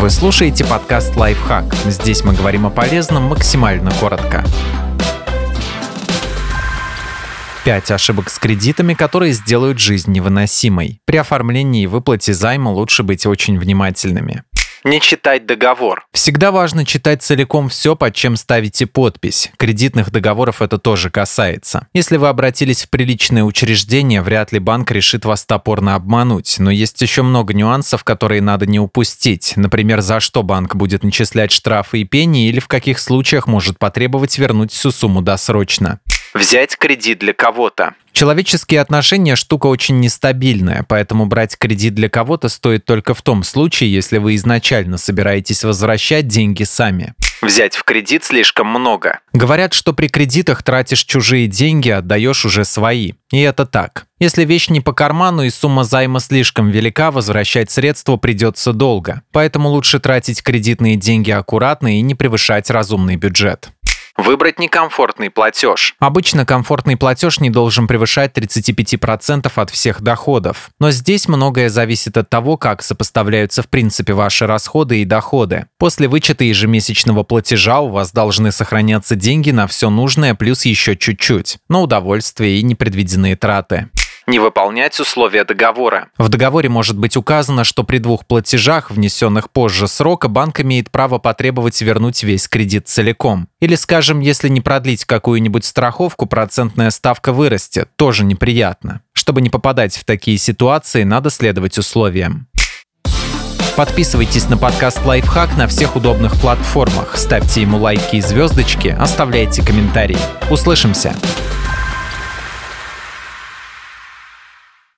Вы слушаете подкаст «Лайфхак». Здесь мы говорим о полезном максимально коротко. Пять ошибок с кредитами, которые сделают жизнь невыносимой. При оформлении и выплате займа лучше быть очень внимательными. Не читать договор. Всегда важно читать целиком все, под чем ставите подпись. Кредитных договоров это тоже касается. Если вы обратились в приличное учреждение, вряд ли банк решит вас топорно обмануть. Но есть еще много нюансов, которые надо не упустить. Например, за что банк будет начислять штрафы и пени или в каких случаях может потребовать вернуть всю сумму досрочно. Взять кредит для кого-то. Человеческие отношения – штука очень нестабильная, поэтому брать кредит для кого-то стоит только в том случае, если вы изначально собираетесь возвращать деньги сами. Взять в кредит слишком много. Говорят, что при кредитах тратишь чужие деньги, отдаешь уже свои. И это так. Если вещь не по карману и сумма займа слишком велика, возвращать средства придется долго. Поэтому лучше тратить кредитные деньги аккуратно и не превышать разумный бюджет. Выбрать некомфортный платеж. Обычно комфортный платеж не должен превышать 35% от всех доходов. Но здесь многое зависит от того, как сопоставляются в принципе ваши расходы и доходы. После вычета ежемесячного платежа у вас должны сохраняться деньги на все нужное плюс еще чуть-чуть. На удовольствие и непредвиденные траты не выполнять условия договора. В договоре может быть указано, что при двух платежах, внесенных позже срока, банк имеет право потребовать вернуть весь кредит целиком. Или, скажем, если не продлить какую-нибудь страховку, процентная ставка вырастет. Тоже неприятно. Чтобы не попадать в такие ситуации, надо следовать условиям. Подписывайтесь на подкаст «Лайфхак» на всех удобных платформах, ставьте ему лайки и звездочки, оставляйте комментарии. Услышимся!